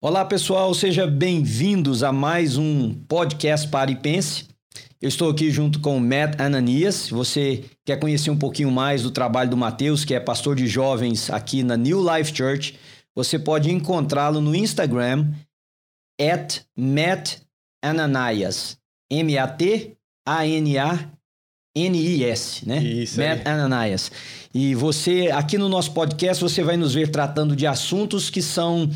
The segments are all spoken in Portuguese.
Olá pessoal, sejam bem-vindos a mais um podcast Paripense. Eu estou aqui junto com o Matt Ananias. Se você quer conhecer um pouquinho mais do trabalho do Mateus, que é pastor de jovens aqui na New Life Church, você pode encontrá-lo no Instagram, at Matt Ananias. M-A-T-A-N-A-N-I-S, né? Isso Matt aí. Ananias. E você, aqui no nosso podcast, você vai nos ver tratando de assuntos que são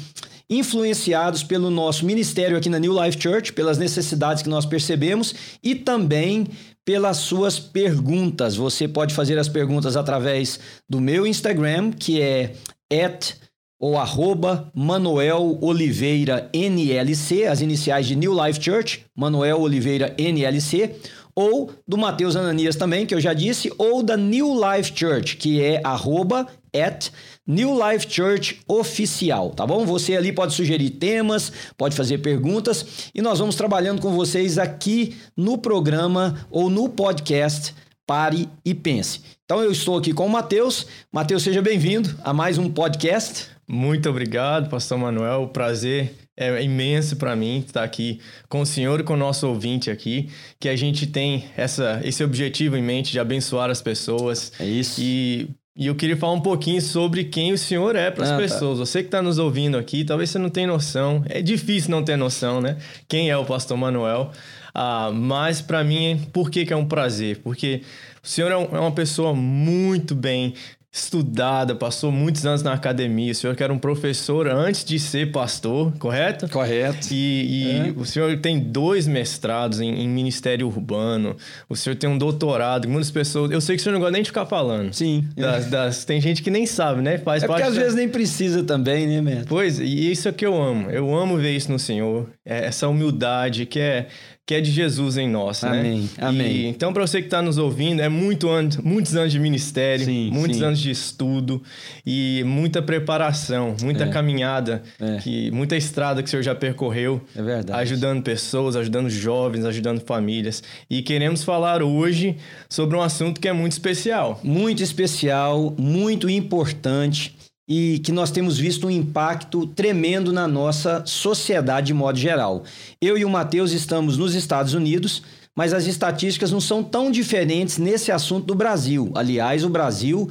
influenciados pelo nosso ministério aqui na New Life Church, pelas necessidades que nós percebemos e também pelas suas perguntas. Você pode fazer as perguntas através do meu Instagram, que é at ou arroba Manuel Oliveira NLC, as iniciais de New Life Church, Manuel Oliveira NLC, ou do Mateus Ananias também, que eu já disse, ou da New Life Church, que é arroba at New Life Church Oficial, tá bom? Você ali pode sugerir temas, pode fazer perguntas e nós vamos trabalhando com vocês aqui no programa ou no podcast Pare e Pense. Então eu estou aqui com o Mateus. Mateus, seja bem-vindo a mais um podcast. Muito obrigado, Pastor Manuel. O prazer é imenso para mim estar aqui com o senhor e com o nosso ouvinte aqui, que a gente tem essa, esse objetivo em mente de abençoar as pessoas. É isso. E, e eu queria falar um pouquinho sobre quem o senhor é para as Ah, tá. pessoas. Você que está nos ouvindo aqui, talvez você não tenha noção. É difícil não ter noção, né? Quem é o Pastor Manuel? Ah, mas para mim, por que, que é um prazer? Porque o senhor é, é uma pessoa muito bem estudada, passou muitos anos na academia. O senhor que era um professor antes de ser pastor, correto? Correto. E, e É. o senhor tem dois mestrados em, em ministério urbano, o senhor tem um doutorado, muitas pessoas. Eu sei que o senhor não gosta nem de ficar falando. Sim. Das- das- tem gente que nem sabe, né? Faz É porque parte às da- vezes nem precisa também, né, Matt? Pois, e isso é que eu amo. Eu amo ver isso no Senhor. É essa humildade que é, que é de Jesus em nós, né? Amém, amém. E, então, para você que está nos ouvindo, é muito anos, muitos anos de ministério, Sim, muitos sim. anos de estudo e muita preparação, muita É. caminhada, É. que, muita estrada que o Senhor já percorreu. É verdade. Ajudando pessoas, ajudando jovens, ajudando famílias. E queremos falar hoje sobre um assunto que é muito especial. muito especial, muito importante e que nós temos visto um impacto tremendo na nossa sociedade de modo geral. Eu e o Matheus estamos nos Estados Unidos, mas as estatísticas não são tão diferentes nesse assunto do Brasil. Aliás, o Brasil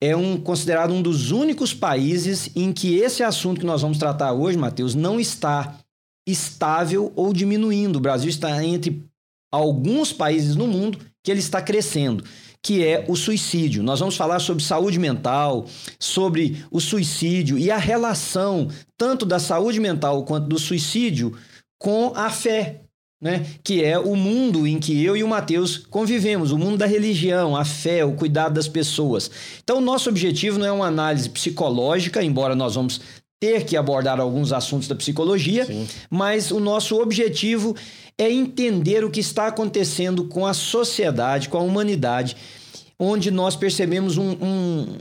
é um considerado um dos únicos países em que esse assunto que nós vamos tratar hoje, Matheus, não está estável ou diminuindo. O Brasil está entre alguns países no mundo que ele está crescendo, que é o suicídio. Nós vamos falar sobre saúde mental, sobre o suicídio e a relação tanto da saúde mental quanto do suicídio com a fé. Né? Que é o mundo em que eu e o Mateus convivemos, o mundo da religião, a fé, o cuidado das pessoas. Então, nosso objetivo não é uma análise psicológica, embora nós vamos ter que abordar alguns assuntos da psicologia, Sim. mas o nosso objetivo é entender o que está acontecendo com a sociedade, com a humanidade, onde nós percebemos um, um,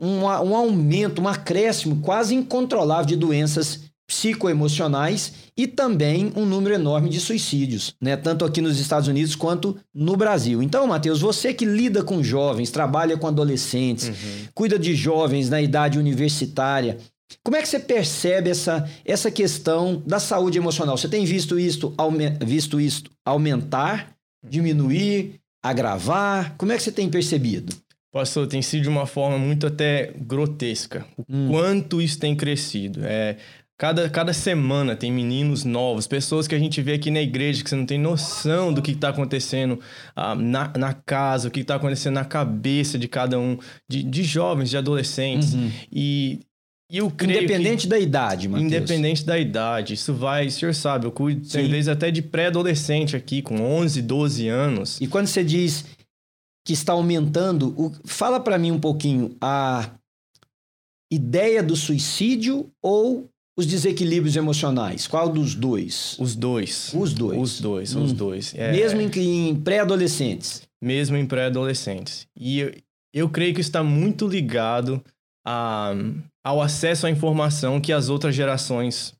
um, um aumento, um acréscimo quase incontrolável de doenças psicoemocionais e também um número enorme de suicídios, né? tanto aqui nos Estados Unidos quanto no Brasil. Então, Matheus, você que lida com jovens, trabalha com adolescentes, cuida de jovens na idade universitária, como é que você percebe essa, essa questão da saúde emocional? Você tem visto isto, aume- visto isto aumentar, diminuir, agravar? Como é que você tem percebido? Pastor, tem sido de uma forma muito até grotesca. O Hum. quanto isso tem crescido. É, cada, cada semana tem meninos novos, pessoas que a gente vê aqui na igreja que você não tem noção do que está acontecendo ah, na, na casa, o que está acontecendo na cabeça de cada um, de, de jovens, de adolescentes. E, e creio que- Independente da idade, Matheus. Independente da idade, isso vai, o senhor sabe, eu cuido, tem Sim. vezes até de pré-adolescente aqui, com 11, 12 anos. E quando você diz que está aumentando, o- fala para mim um pouquinho a ideia do suicídio ou os desequilíbrios emocionais? Qual dos dois? Os dois. Os dois. Os dois, Hum. os dois. É, Mesmo em, em pré-adolescentes. mesmo em pré-adolescentes. E eu, eu creio que está muito ligado a, ao acesso à informação que as outras gerações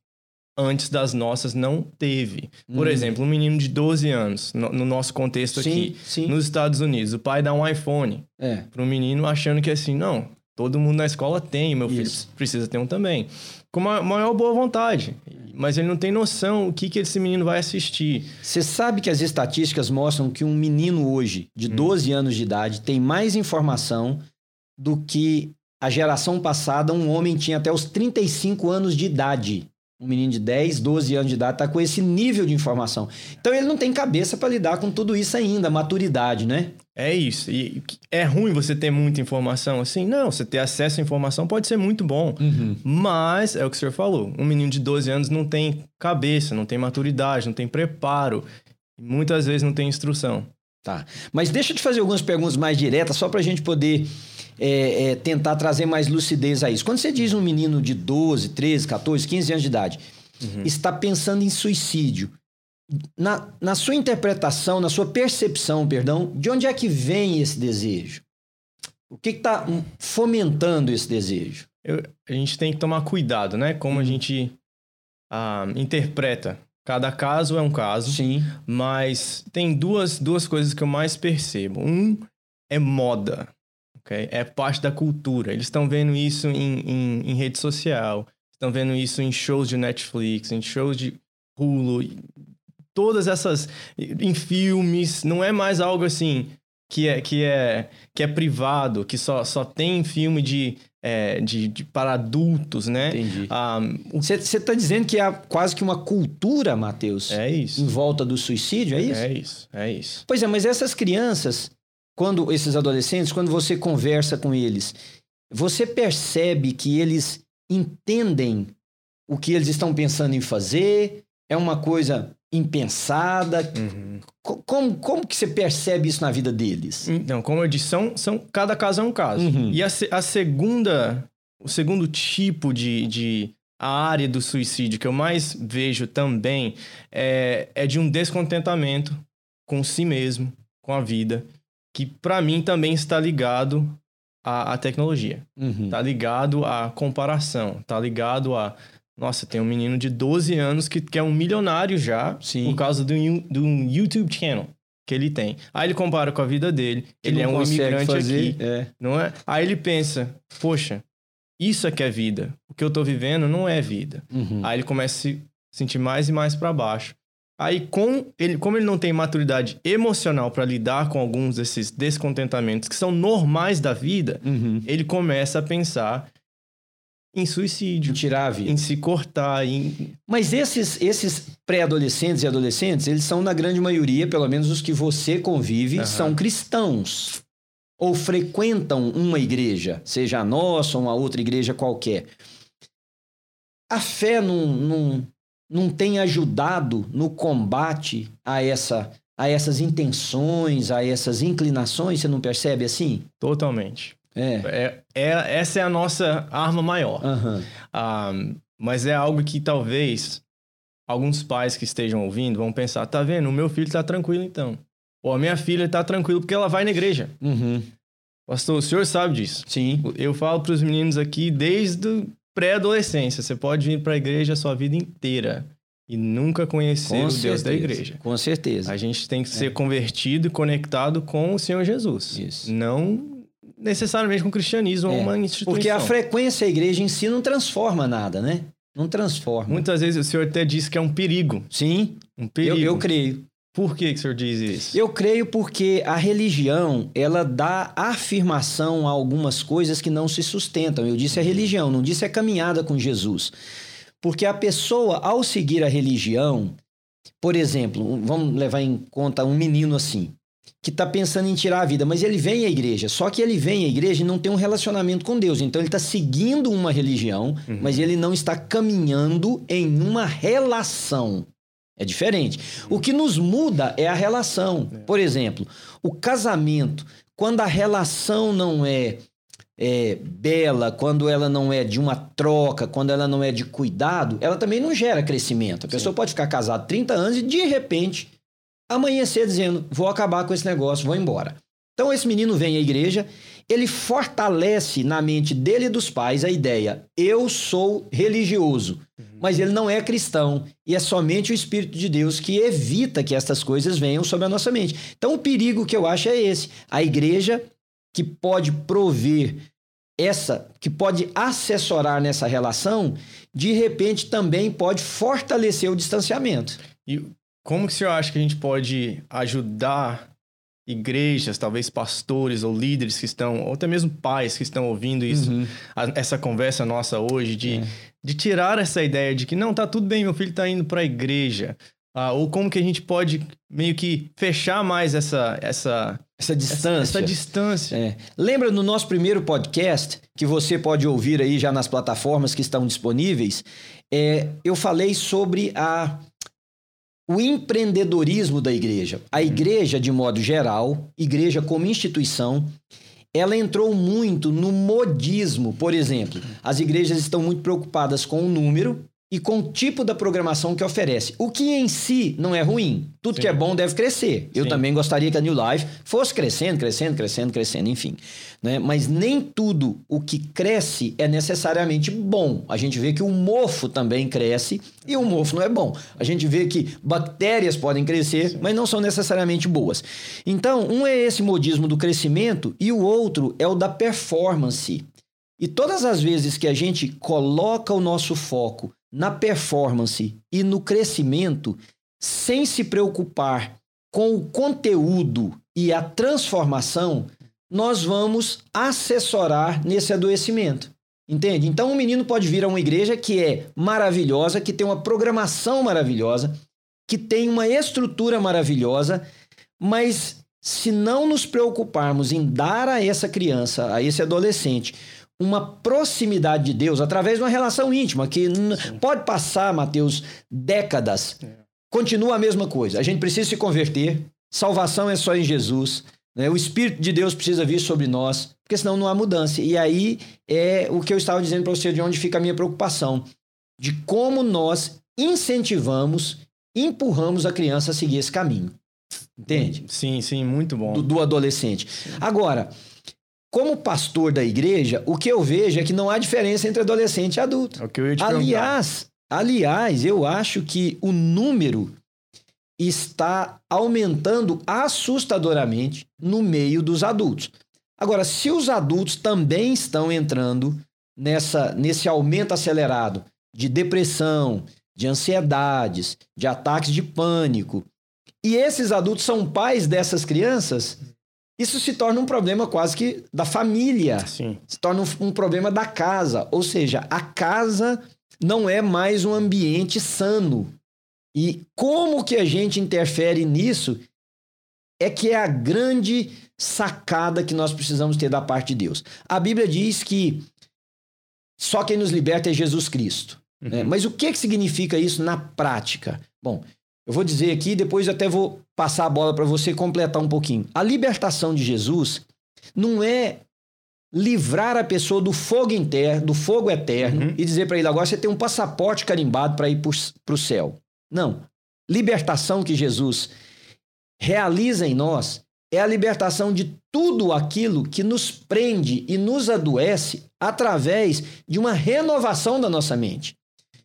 antes das nossas não teve. Por Hum. exemplo, um menino de 12 anos, no, no nosso contexto sim, aqui, sim. nos Estados Unidos, o pai dá um iPhone É. para o menino achando que assim, não, Todo mundo na escola tem, meu filho Isso. precisa ter um também. Com a maior boa vontade. Mas ele não tem noção o que, que esse menino vai assistir. Você sabe que as estatísticas mostram que um menino hoje, de 12 anos de idade, tem mais informação do que a geração passada, um homem tinha até os 35 anos de idade. Um menino de 10, 12 anos de idade está com esse nível de informação. Então ele não tem cabeça para lidar com tudo isso ainda, maturidade, né? É isso. E é ruim você ter muita informação assim? Não, você ter acesso à informação pode ser muito bom. Mas, é o que o senhor falou, um menino de 12 anos não tem cabeça, não tem maturidade, não tem preparo. Muitas vezes não tem instrução. Tá. Mas deixa eu te fazer algumas perguntas mais diretas, só para a gente poder é, é, tentar trazer mais lucidez a isso. Quando você diz um menino de 12, 13, 14, 15 anos de idade está pensando em suicídio, na, na sua interpretação, na sua percepção, perdão, de onde é que vem esse desejo? O que está fomentando esse desejo? Eu- a gente tem que tomar cuidado, né? Como a gente ah, interpreta. Cada caso é um caso. Sim. Mas tem duas, duas coisas que eu mais percebo. Um é moda, ok? É parte da cultura. Eles estão vendo isso em, em, em rede social, estão vendo isso em shows de Netflix, em shows de Hulu, todas essas... em filmes. Não é mais algo assim que é, que é, que é privado, que só, só tem filme de, é, de, de- para adultos, né? Entendi. Ah, o- Você está dizendo que há quase que uma cultura, Matheus, é em isso. volta do suicídio, é isso? É isso, é isso. Pois é, mas essas crianças, quando esses adolescentes, quando você conversa com eles, você percebe que eles entendem o que eles estão pensando em fazer? É uma coisa impensada? Uhum. Co- Como, como que você percebe isso na vida deles? Então, como eu disse, são, são, cada caso é um caso. Uhum. E a, a segunda, o segundo tipo de, de a área do suicídio que eu mais vejo também é, é de um descontentamento com si mesmo, com a vida, que para mim também está ligado à, à tecnologia. Uhum. Tá ligado à comparação, tá ligado a nossa, tem um menino de 12 anos que, que é um milionário já Sim. por causa do, um YouTube channel que ele tem. Aí ele compara com a vida dele, Que ele é um imigrante fazer, aqui, É. não é? Aí ele pensa, poxa, isso é que é vida. O que eu tô vivendo não é vida. Uhum. Aí ele começa a se sentir mais e mais para baixo. Aí, com ele, como ele não tem maturidade emocional para lidar com alguns desses descontentamentos que são normais da vida, Uhum. ele começa a pensar em suicídio, tirar a vida. em se cortar, em... Mas esses, esses pré-adolescentes e adolescentes, eles são, na grande maioria, pelo menos os que você convive, Aham. são cristãos. Ou frequentam uma igreja, seja a nossa ou uma outra igreja qualquer. A fé não, não tem ajudado no combate a, essa, a essas intenções, a essas inclinações? Você não percebe assim? totalmente. É. É, é- essa é a nossa arma maior. Aham. Ah, mas é algo que talvez alguns pais que estejam ouvindo vão pensar: tá vendo? O meu filho tá tranquilo então. Ou a minha filha tá tranquilo porque ela vai na igreja. Uhum. Pastor, o senhor sabe disso. Sim. Eu falo para os meninos aqui desde pré-adolescência. Você pode vir para a igreja a sua vida inteira e nunca conhecer Com o Deus da certeza. igreja. Com certeza. A gente tem que ser convertido e conectado com o Senhor Jesus. Isso. Não necessariamente com o cristianismo ou É, uma instituição. Porque a frequência à igreja em si não transforma nada, né? Não transforma. Muitas vezes o senhor até diz que é um perigo. Sim, Um eu, perigo. eu creio. Por que, que o senhor diz isso? Eu creio porque a religião, ela dá afirmação a algumas coisas que não se sustentam. Eu disse a religião, não disse a caminhada com Jesus. Porque a pessoa, ao seguir a religião, por exemplo, vamos levar em conta um menino assim, que está pensando em tirar a vida, mas ele vem à igreja. Só que ele vem à igreja e não tem um relacionamento com Deus. Então ele está seguindo uma religião, Uhum. mas ele não está caminhando em uma relação. É diferente. O que nos muda é a relação. Por exemplo, o casamento, quando a relação não é, é bela, quando ela não é de uma troca, quando ela não é de cuidado, ela também não gera crescimento. A pessoa pode ficar casada 30 anos e de repente amanhecer dizendo: vou acabar com esse negócio, vou embora. Então esse menino vem à igreja, ele fortalece na mente dele e dos pais a ideia: eu sou religioso, mas ele não é cristão e é somente o Espírito de Deus que evita que estas coisas venham sobre a nossa mente. Então o perigo que eu acho é esse: a igreja que pode prover essa que pode assessorar nessa relação, de repente também pode fortalecer o distanciamento. E como que o senhor acha que a gente pode ajudar igrejas, talvez pastores ou líderes que estão, ou até mesmo pais que estão ouvindo isso, uhum. a, essa conversa nossa hoje, de, é. de tirar essa ideia de que não, tá tudo bem, meu filho está indo para a igreja. Ah, ou como que a gente pode meio que fechar mais essa essa essa distância. Essa, essa distância. É. Lembra no nosso primeiro podcast, que você pode ouvir aí já nas plataformas que estão disponíveis, é, eu falei sobre a o empreendedorismo da igreja. A igreja, de modo geral, igreja como instituição, ela entrou muito no modismo. Por exemplo, as igrejas estão muito preocupadas com o número e com o tipo da programação que oferece. O que em si não é ruim. Tudo Sim. que é bom deve crescer. Eu Sim. também gostaria que a New Life fosse crescendo, crescendo, crescendo, crescendo, enfim. Né? Mas nem tudo o que cresce é necessariamente bom. A gente vê que o mofo também cresce e o mofo não é bom. A gente vê que bactérias podem crescer, Sim. mas não são necessariamente boas. Então, um é esse modismo do crescimento e o outro é o da performance. E todas as vezes que a gente coloca o nosso foco na performance e no crescimento sem se preocupar com o conteúdo e a transformação, nós vamos assessorar nesse adoecimento. Entende? Então, um menino pode vir a uma igreja que é maravilhosa, que tem uma programação maravilhosa, que tem uma estrutura maravilhosa, mas se não nos preocuparmos em dar a essa criança, a esse adolescente, uma proximidade de Deus através de uma relação íntima que pode passar, Mateus, décadas. É. Continua a mesma coisa. A gente precisa se converter. Salvação é só em Jesus. Né? O Espírito de Deus precisa vir sobre nós, porque senão não há mudança. E aí é o que eu estava dizendo para você de onde fica a minha preocupação. De como nós incentivamos, empurramos a criança a seguir esse caminho. Entende? Sim, sim, muito bom. Do, do adolescente. Agora, como pastor da igreja, o que eu vejo é que não há diferença entre adolescente e adulto. É aliás, aliás, eu acho que o número está aumentando assustadoramente no meio dos adultos. Agora, se os adultos também estão entrando nessa nesse aumento acelerado de depressão, de ansiedades, de ataques de pânico, e esses adultos são pais dessas crianças, isso se torna um problema quase que da família. Sim. Se torna um, um problema da casa. Ou seja, a casa não é mais um ambiente sano. E como que a gente interfere nisso é que é a grande sacada que nós precisamos ter da parte de Deus. A Bíblia diz que só quem nos liberta é Jesus Cristo. Né? Uhum. Né? Mas o que, que significa isso na prática? Bom, eu vou dizer aqui, depois até vou passar a bola para você completar um pouquinho. A libertação de Jesus não é livrar a pessoa do fogo interno, do fogo eterno uhum. e dizer para ele agora você tem um passaporte carimbado para ir para o céu. Não. Libertação que Jesus realiza em nós é a libertação de tudo aquilo que nos prende e nos adoece através de uma renovação da nossa mente.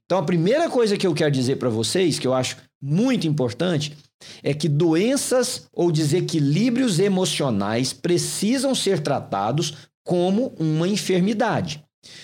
Então, a primeira coisa que eu quero dizer para vocês, que eu acho muito importante é que doenças ou desequilíbrios emocionais precisam ser tratados como uma enfermidade.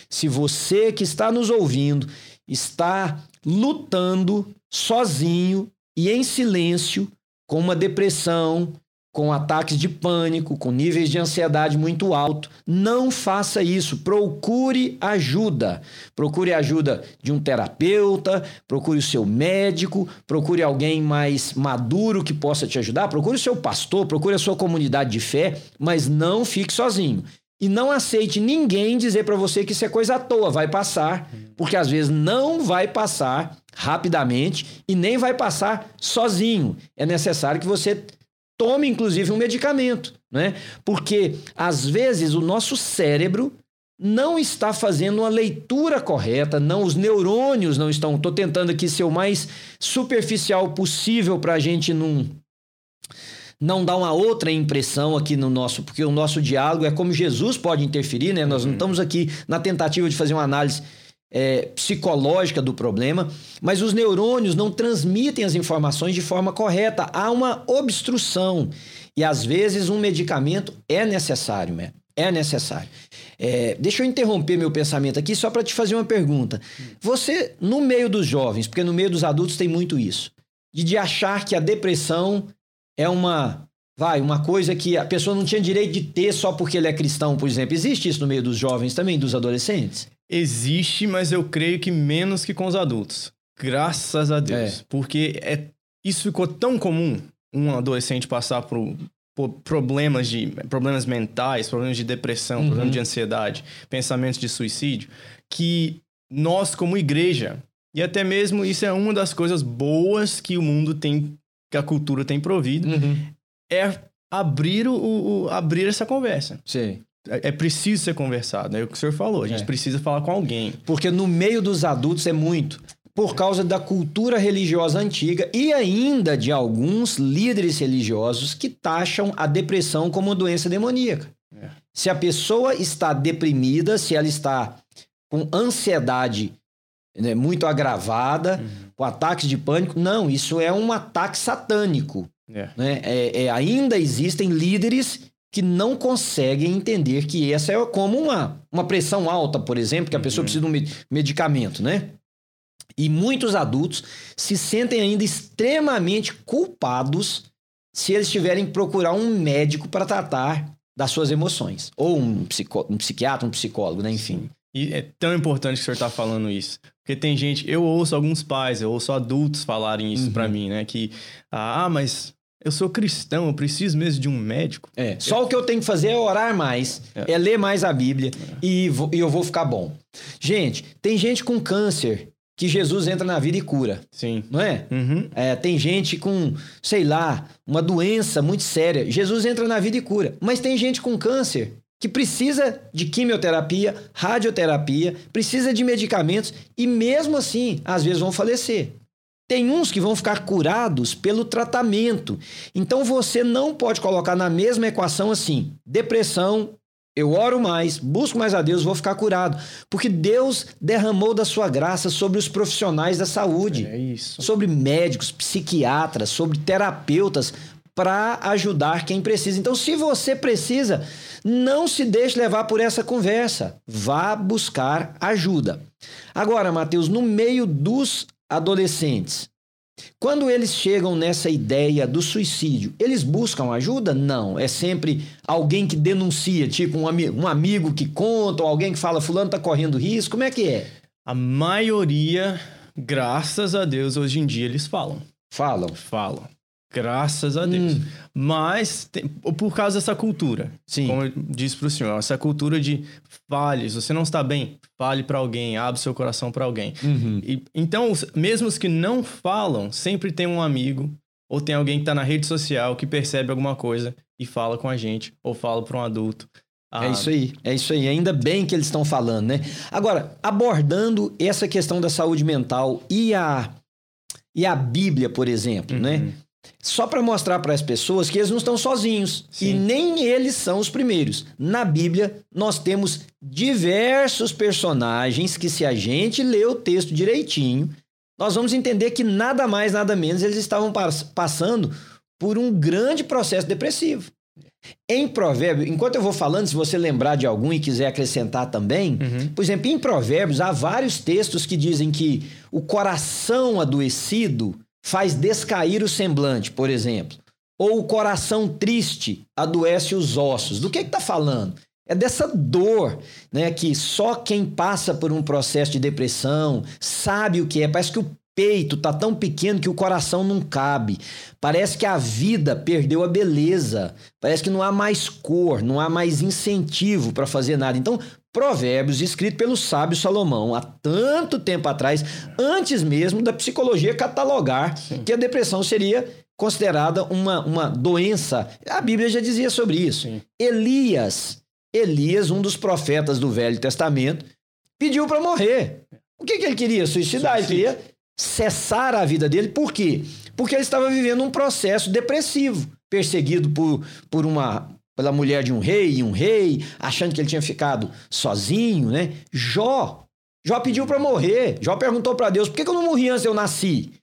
Se você que está nos ouvindo está lutando sozinho e em silêncio com uma depressão, com ataques de pânico, com níveis de ansiedade muito alto. Não faça isso. Procure ajuda. Procure ajuda de um terapeuta, procure o seu médico, procure alguém mais maduro que possa te ajudar, procure o seu pastor, procure a sua comunidade de fé, mas não fique sozinho. E não aceite ninguém dizer para você que isso é coisa à toa, vai passar, porque às vezes não vai passar rapidamente e nem vai passar sozinho. É necessário que você tome inclusive um medicamento, né? Porque às vezes o nosso cérebro não está fazendo uma leitura correta, não os neurônios não estão. Estou tentando aqui ser o mais superficial possível para a gente não não dar uma outra impressão aqui no nosso, porque o nosso diálogo é como Jesus pode interferir, né? Nós não uhum. estamos aqui na tentativa de fazer uma análise é, psicológica do problema, mas os neurônios não transmitem as informações de forma correta. Há uma obstrução e às vezes um medicamento é necessário, né? É necessário. É, deixa eu interromper meu pensamento aqui só para te fazer uma pergunta. Você, no meio dos jovens, porque no meio dos adultos tem muito isso, de, de achar que a depressão é uma vai, uma coisa que a pessoa não tinha direito de ter só porque ele é cristão, por exemplo. Existe isso no meio dos jovens também, dos adolescentes? Existe, mas eu creio que menos que com os adultos. Graças a Deus. É. Porque é, isso ficou tão comum, um adolescente passar por, por problemas, de, problemas mentais, problemas de depressão, uhum. problemas de ansiedade, pensamentos de suicídio, que nós, como igreja, e até mesmo isso é uma das coisas boas que o mundo tem, que a cultura tem provido, uhum é abrir, o, o, abrir essa conversa. Sim. É, é preciso ser conversado, é o que o senhor falou. A gente é. precisa falar com alguém. Porque no meio dos adultos é muito. Por causa da cultura religiosa antiga e ainda de alguns líderes religiosos que taxam a depressão como uma doença demoníaca. É. Se a pessoa está deprimida, se ela está com ansiedade né, muito agravada, uhum. com ataques de pânico, não, isso é um ataque satânico. É. Né? É, é, ainda existem líderes que não conseguem entender que essa é como uma, uma pressão alta, por exemplo, que a pessoa uhum. precisa de um medicamento, né? E muitos adultos se sentem ainda extremamente culpados se eles tiverem que procurar um médico para tratar das suas emoções. Ou um, psico, um psiquiatra, um psicólogo, né? Enfim. E é tão importante que o senhor está falando isso. Porque tem gente, eu ouço alguns pais, eu ouço adultos falarem isso uhum. para mim, né? Que, ah, mas eu sou cristão, eu preciso mesmo de um médico. É, só eu... o que eu tenho que fazer é orar mais, é, é ler mais a Bíblia é. e, vou, e eu vou ficar bom. Gente, tem gente com câncer que Jesus entra na vida e cura. Sim. Não é? Uhum. é? Tem gente com, sei lá, uma doença muito séria. Jesus entra na vida e cura. Mas tem gente com câncer que precisa de quimioterapia, radioterapia, precisa de medicamentos e mesmo assim, às vezes vão falecer. Tem uns que vão ficar curados pelo tratamento. Então você não pode colocar na mesma equação assim: depressão, eu oro mais, busco mais a Deus, vou ficar curado. Porque Deus derramou da sua graça sobre os profissionais da saúde. É isso. Sobre médicos, psiquiatras, sobre terapeutas, para ajudar quem precisa. Então, se você precisa, não se deixe levar por essa conversa. Vá buscar ajuda. Agora, Mateus, no meio dos adolescentes, quando eles chegam nessa ideia do suicídio, eles buscam ajuda? Não. É sempre alguém que denuncia, tipo um, ami um amigo que conta, ou alguém que fala, fulano está correndo risco. Como é que é? A maioria, graças a Deus, hoje em dia eles falam. Falam? Falam. Graças a Deus. Hum. Mas, tem, por causa dessa cultura. Sim. Como eu disse para o senhor, essa cultura de fale, se você não está bem, fale para alguém, abre seu coração para alguém. Uhum. E, então, mesmo os que não falam, sempre tem um amigo ou tem alguém que está na rede social que percebe alguma coisa e fala com a gente, ou fala para um adulto. Ah, é isso aí, é isso aí. Ainda bem que eles estão falando, né? Agora, abordando essa questão da saúde mental e a, e a Bíblia, por exemplo, né? uhum. né? Só para mostrar para as pessoas que eles não estão sozinhos. Sim. E nem eles são os primeiros. Na Bíblia, nós temos diversos personagens que, se a gente ler o texto direitinho, nós vamos entender que nada mais, nada menos eles estavam passando por um grande processo depressivo. Em Provérbios, enquanto eu vou falando, se você lembrar de algum e quiser acrescentar também, uhum. por exemplo, em Provérbios há vários textos que dizem que o coração adoecido faz descair o semblante, por exemplo. Ou o coração triste adoece os ossos. Do que está falando? É dessa dor, né? Que só quem passa por um processo de depressão sabe o que é. Parece que o peito tá tão pequeno que o coração não cabe. Parece que a vida perdeu a beleza. Parece que não há mais cor, não há mais incentivo para fazer nada. Então, Provérbios, escrito pelo sábio Salomão há tanto tempo atrás, antes mesmo da psicologia catalogar Sim. que a depressão seria considerada uma, uma doença. A Bíblia já dizia sobre isso. Sim. Elias, Elias, um dos profetas do Velho Testamento, pediu para morrer. O que, que ele queria? Suicidar. Ele queria cessar a vida dele. Por quê? Porque ele estava vivendo um processo depressivo, perseguido por, por uma pela mulher de um rei e um rei, achando que ele tinha ficado sozinho, né? Jó, Jó pediu para morrer. Jó perguntou para Deus: por que, que eu não morri antes de eu nasci?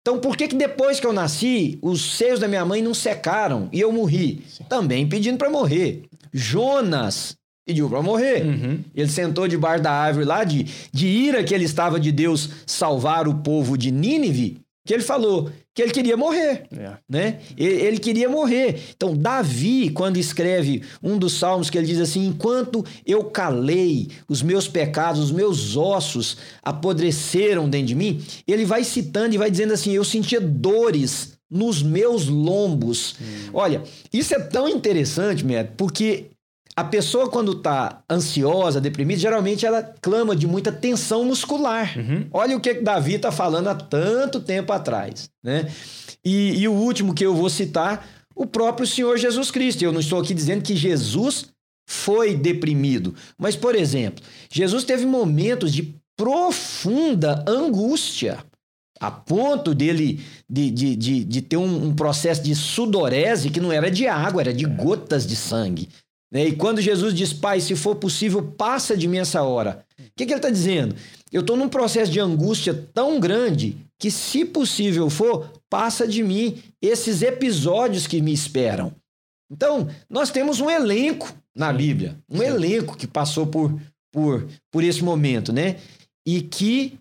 Então, por que, que depois que eu nasci, os seios da minha mãe não secaram e eu morri? Sim. Também pedindo para morrer. Jonas, pediu para morrer. Uhum. Ele sentou debaixo da árvore lá de, de ira que ele estava de Deus salvar o povo de Nínive, que ele falou que ele queria morrer, É. né? Ele, ele queria morrer. Então, Davi, quando escreve um dos salmos que ele diz assim: "Enquanto eu calei, os meus pecados, os meus ossos apodreceram dentro de mim", ele vai citando e vai dizendo assim: "Eu sentia dores nos meus lombos". Olha, isso é tão interessante, Meto, porque a pessoa, quando está ansiosa, deprimida, geralmente ela clama de muita tensão muscular. Olha o que, que Davi está falando há tanto tempo atrás. Né? E, e o último que eu vou citar, o próprio Senhor Jesus Cristo. Eu não estou aqui dizendo que Jesus foi deprimido. Mas, por exemplo, Jesus teve momentos de profunda angústia, a ponto dele de, de, de, de ter um, um processo de sudorese que não era de água, era de gotas de sangue. Né? E quando Jesus diz, Pai, se for possível, passa de mim essa hora. O que, que ele está dizendo? Eu estou num processo de angústia tão grande que, se possível for, passa de mim esses episódios que me esperam. Então, nós temos um elenco na Bíblia, um elenco que passou por, por, por esse momento, né? E que,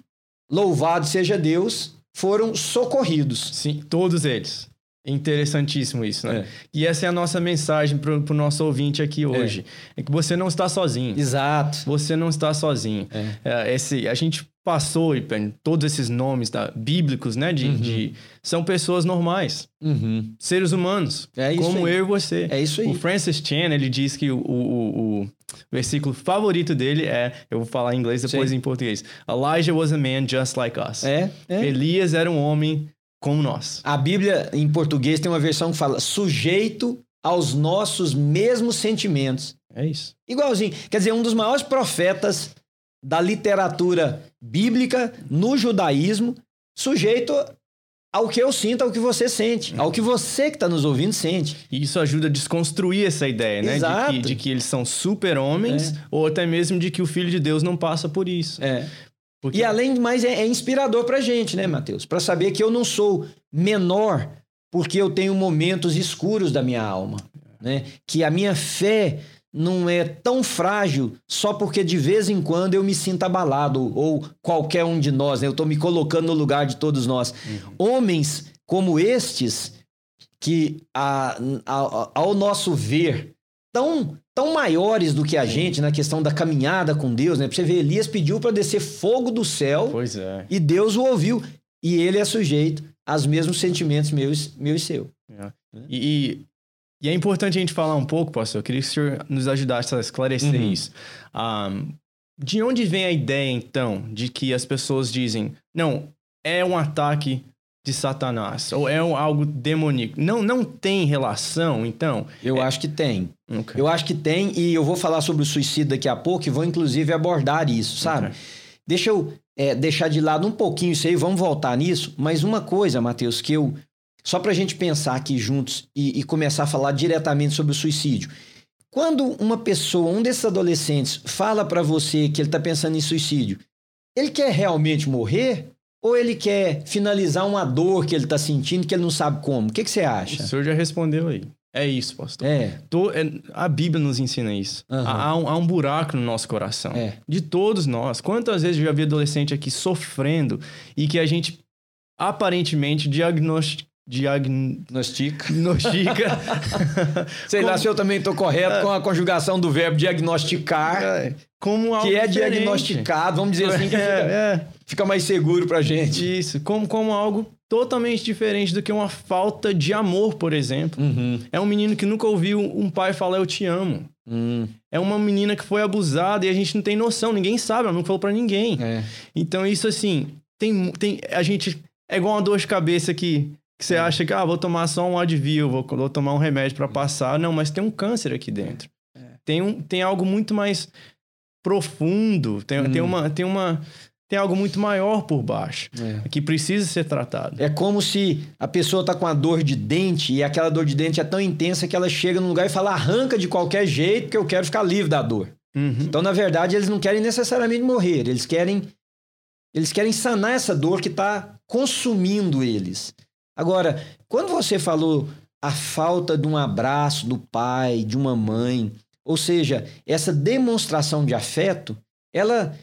louvado seja Deus, foram socorridos. Sim, todos eles. Interessantíssimo isso, né? É. E essa é a nossa mensagem para o nosso ouvinte aqui hoje. É. que você não está sozinho. Exato. Você não está sozinho. É. É, esse, a gente passou e pen, todos esses nomes tá, bíblicos, né? De, Uhum. de- são pessoas normais, Uhum. seres humanos, É isso como aí. eu e você. É isso aí. O Francis Chan, ele diz que o, o, o- o versículo favorito dele é, eu vou falar em inglês depois Sim. em português. Elijah was a man just like us. É, é. Elias era um homem como nós. A Bíblia, em português, tem uma versão que fala sujeito aos nossos mesmos sentimentos. É isso. Igualzinho. Quer dizer, um dos maiores profetas da literatura bíblica no judaísmo, sujeito ao que eu sinto, ao que você sente, ao que você que está nos ouvindo sente. E isso ajuda a desconstruir essa ideia, né? De que, de que eles são super-homens, ou até mesmo de que o Filho de Deus não passa por isso. É. Porque- E além de mais, é, é inspirador pra gente, né, Mateus? Para saber que eu não sou menor porque eu tenho momentos escuros da minha alma, né? Que a minha fé não é tão frágil só porque de vez em quando eu me sinto abalado ou qualquer um de nós, né? Eu estou me colocando no lugar de todos nós. Homens como estes que a- a- ao nosso ver tão tão maiores do que a gente na questão da caminhada com Deus, né? Pra você ver, Elias pediu para descer fogo do céu Pois é. e Deus o ouviu. E ele é sujeito aos mesmos sentimentos meus, meu e seu. E, e- e é importante a gente falar um pouco, pastor. Eu queria que o senhor nos ajudasse a esclarecer Uhum. isso. Ah, de onde vem a ideia, então, de que as pessoas dizem, não, é um ataque de Satanás, ou é um- algo demoníaco? Não, não tem relação, então? Eu acho que tem. Ok. Eu acho que tem, e eu vou falar sobre o suicídio daqui a pouco e vou inclusive abordar isso, sabe? Ok. Deixa eu é, deixar de lado um pouquinho isso aí, vamos voltar nisso. Mas uma coisa, Matheus, que eu. Só pra gente pensar aqui juntos e, e começar a falar diretamente sobre o suicídio. Quando uma pessoa, um desses adolescentes, fala pra você que ele tá pensando em suicídio, ele quer realmente morrer? Ou ele quer finalizar uma dor que ele tá sentindo que ele não sabe como? O que, que você O acha? senhor já respondeu aí. É isso, pastor. É, To- é- a Bíblia nos ensina isso. Há, há um, há um buraco no nosso coração. É. De todos nós. Quantas vezes eu já vi adolescente aqui sofrendo e que a gente aparentemente diagnosti- diagnostica. diagnostica. Sei lá Como- se eu também estou correto com a conjugação do verbo diagnosticar, É, como algo que é diferente. diagnosticado, vamos dizer assim, que fica, É, fica mais seguro pra é, gente. isso. Como, como algo totalmente diferente do que uma falta de amor, por exemplo. Uhum. É um menino que nunca ouviu um pai falar eu te amo. Hum, É uma menina que foi abusada e a gente não tem noção, ninguém sabe, ela nunca falou pra ninguém. é. Então, isso assim, tem, tem. A gente. É igual uma dor de cabeça que, que você acha que, ah, vou tomar só um Advil, vou, vou tomar um remédio pra passar. Não, mas tem um câncer aqui dentro. Tem, um, tem algo muito mais profundo, tem, tem, Hum. uma, tem uma. Tem algo muito maior por baixo, É. que precisa ser tratado. É como se a pessoa tá com a dor de dente e aquela dor de dente é tão intensa que ela chega num lugar e fala arranca de qualquer jeito porque eu quero ficar livre da dor. Uhum. Então, na verdade, eles não querem necessariamente morrer, eles querem eles querem sanar essa dor que está consumindo eles. Agora, quando você falou a falta de um abraço do pai, de uma mãe, Ou seja, essa demonstração de afeto, ela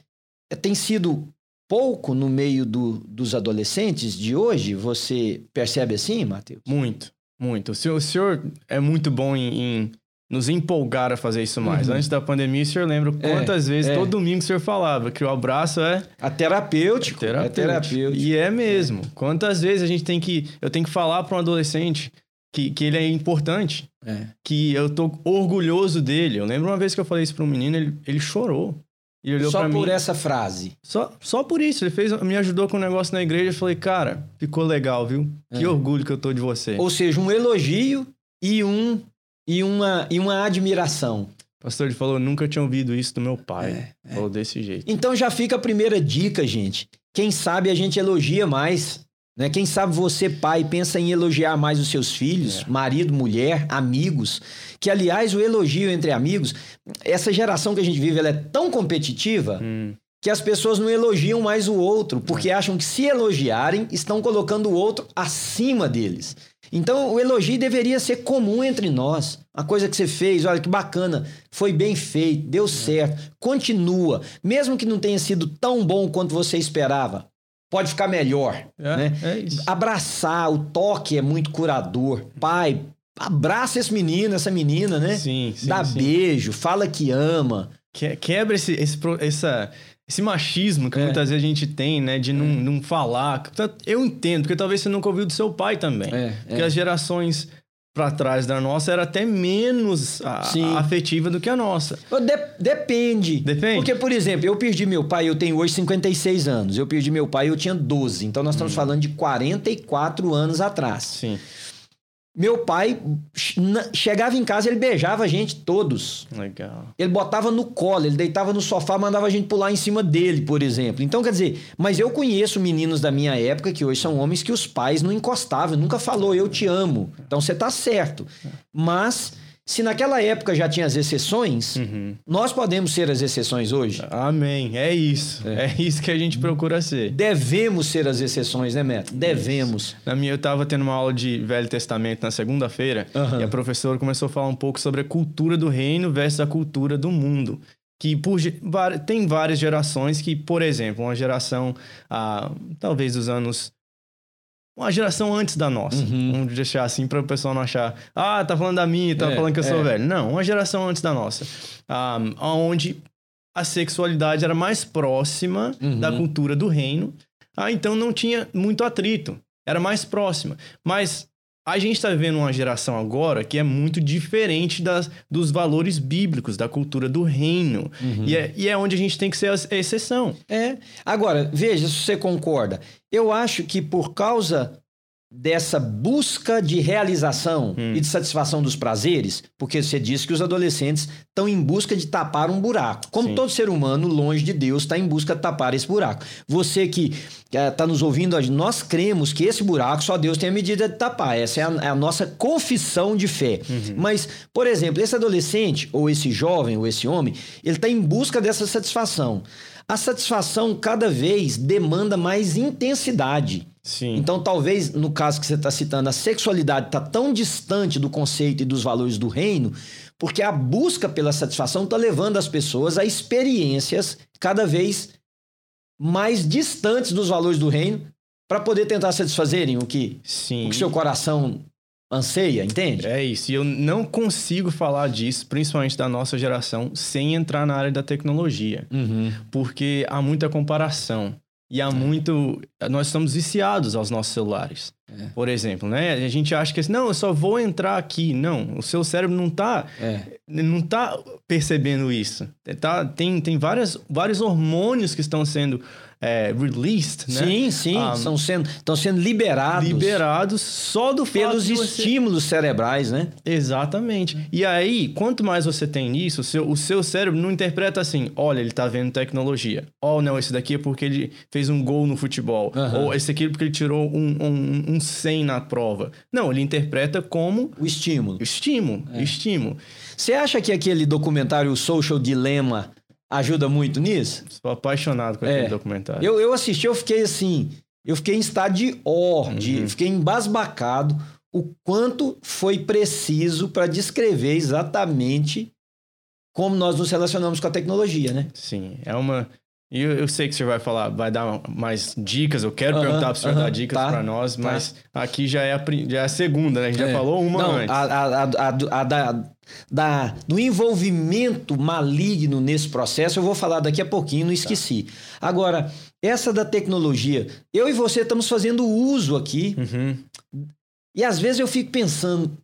tem sido pouco no meio do, dos adolescentes de hoje. Você percebe assim, Matheus? Muito, muito. O senhor, o senhor é muito bom em, em nos empolgar a fazer isso mais. Uhum. Antes da pandemia, o senhor lembra é, quantas é, vezes, é. todo domingo, o senhor falava que o abraço é... A terapêutico. É terapêutico. É terapêutico. E é mesmo. Quantas vezes a gente tem que... Eu tenho que falar para um adolescente que, que ele é importante. É. Que eu tô orgulhoso dele. Eu lembro uma vez que eu falei isso para um menino, ele, ele chorou. Ele olhou só por mim, essa frase. Só, só por isso. Ele fez, me ajudou com um negócio na igreja. Eu falei, cara, ficou legal, viu? Que é. orgulho que eu tô de você. Ou seja, um elogio e, um, e, uma, e uma admiração. Pastor ele falou, nunca tinha ouvido isso do meu pai. É, é. Falou desse jeito. Então já fica a primeira dica, gente. Quem sabe a gente elogia mais. Né? Quem sabe você, pai, pensa em elogiar mais os seus filhos, é. marido, mulher, amigos. Que, aliás, o elogio entre amigos, essa geração que a gente vive, ela é tão competitiva hum. que as pessoas não elogiam mais o outro, porque é. acham que se elogiarem, estão colocando o outro acima deles. Então, o elogio deveria ser comum entre nós. A coisa que você fez, olha que bacana, foi bem feito, deu é. certo, continua. Mesmo que não tenha sido tão bom quanto você esperava, pode ficar melhor. É, né? é isso. Abraçar, o toque é muito curador. Pai, abraça esse menino, essa menina, né? Sim, sim. Dá sim. beijo, fala que ama. Quebra esse, esse, essa, esse machismo que é. muitas vezes a gente tem, né? De não, é. não falar. Eu entendo, porque talvez você nunca ouviu do seu pai também. É, porque é. as gerações para trás da nossa era até menos a afetiva do que a nossa. De, depende. Depende. Porque, por exemplo, eu perdi meu pai, eu tenho hoje 56 anos. Eu perdi meu pai, eu tinha 12. Então nós estamos hum. falando de 44 anos atrás. Sim. Meu pai chegava em casa, ele beijava a gente todos. Legal. Ele botava no colo, ele deitava no sofá, mandava a gente pular em cima dele, por exemplo. Então, quer dizer, mas eu conheço meninos da minha época que hoje são homens que os pais não encostavam, nunca falou eu te amo. Então você tá certo. Mas se naquela época já tinha as exceções, uhum. nós podemos ser as exceções hoje. Amém. É isso. É. é. isso que a gente procura ser. Devemos ser as exceções, né, Neto? Devemos. Isso. Na minha, eu estava tendo uma aula de Velho Testamento na segunda-feira uhum. e a professora começou a falar um pouco sobre a cultura do reino versus a cultura do mundo que por, tem várias gerações que, por exemplo, uma geração, ah, talvez dos anos uma geração antes da nossa. Uhum. Vamos deixar assim para o pessoal não achar, ah, tá falando da minha, tá é, falando que eu sou é. velho. Não, uma geração antes da nossa. Um, onde a sexualidade era mais próxima uhum. da cultura do reino. Ah, então não tinha muito atrito. Era mais próxima. Mas a gente está vivendo uma geração agora que é muito diferente das, dos valores bíblicos, da cultura do reino. Uhum. E, é, e é onde a gente tem que ser a exceção. É. Agora, veja se você concorda. Eu acho que por causa dessa busca de realização hum. e de satisfação dos prazeres, porque você disse que os adolescentes estão em busca de tapar um buraco. Como Sim. todo ser humano, longe de Deus, está em busca de tapar esse buraco. Você que está é, nos ouvindo, nós cremos que esse buraco só Deus tem a medida de tapar. Essa é a, é a nossa confissão de fé. Uhum. Mas, por exemplo, esse adolescente, ou esse jovem, ou esse homem, ele está em busca dessa satisfação. A satisfação cada vez demanda mais intensidade. Sim. Então, talvez, no caso que você está citando, a sexualidade está tão distante do conceito e dos valores do reino, porque a busca pela satisfação está levando as pessoas a experiências cada vez mais distantes dos valores do reino para poder tentar satisfazerem o que, Sim. o que seu coração anseia, entende? É isso. E eu não consigo falar disso, principalmente da nossa geração, sem entrar na área da tecnologia. Uhum. Porque há muita comparação. E há é. muito. Nós estamos viciados aos nossos celulares. É. Por exemplo, né? A gente acha que assim, não, eu só vou entrar aqui. Não, o seu cérebro não está é. não tá percebendo isso. Tá, tem tem várias, vários hormônios que estão sendo é, released, né? Sim, sim, ah, estão sendo, estão sendo liberados. Liberados só do Pelos estímulos cerebrais, né? Exatamente. E aí, quanto mais você tem isso, o seu, o seu cérebro não interpreta assim, olha, ele está vendo tecnologia. Oh, não, esse daqui é porque ele fez um gol no futebol. Uhum. Ou esse aqui é porque ele tirou um, um, um 100 na prova. Não, ele interpreta como... O estímulo. Estímulo, é. estímulo. Você acha que aquele documentário Social Dilemma ajuda muito nisso? Sou apaixonado com aquele é. documentário. Eu, eu assisti, eu fiquei assim, eu fiquei em estado de ordem, uhum. fiquei embasbacado o quanto foi preciso para descrever exatamente como nós nos relacionamos com a tecnologia, né? Sim, é uma. E eu, eu sei que você vai falar, vai dar mais dicas, eu quero Aham, perguntar para o senhor aham, dar dicas tá, para nós, tá. mas aqui já é, a, já é a segunda, né? A gente É. já falou uma Não, antes. a, a, a, da, da- do envolvimento maligno nesse processo, eu vou falar daqui a pouquinho, não esqueci. Agora, essa da tecnologia, eu e você estamos fazendo uso aqui, Uhum. e às vezes eu fico pensando,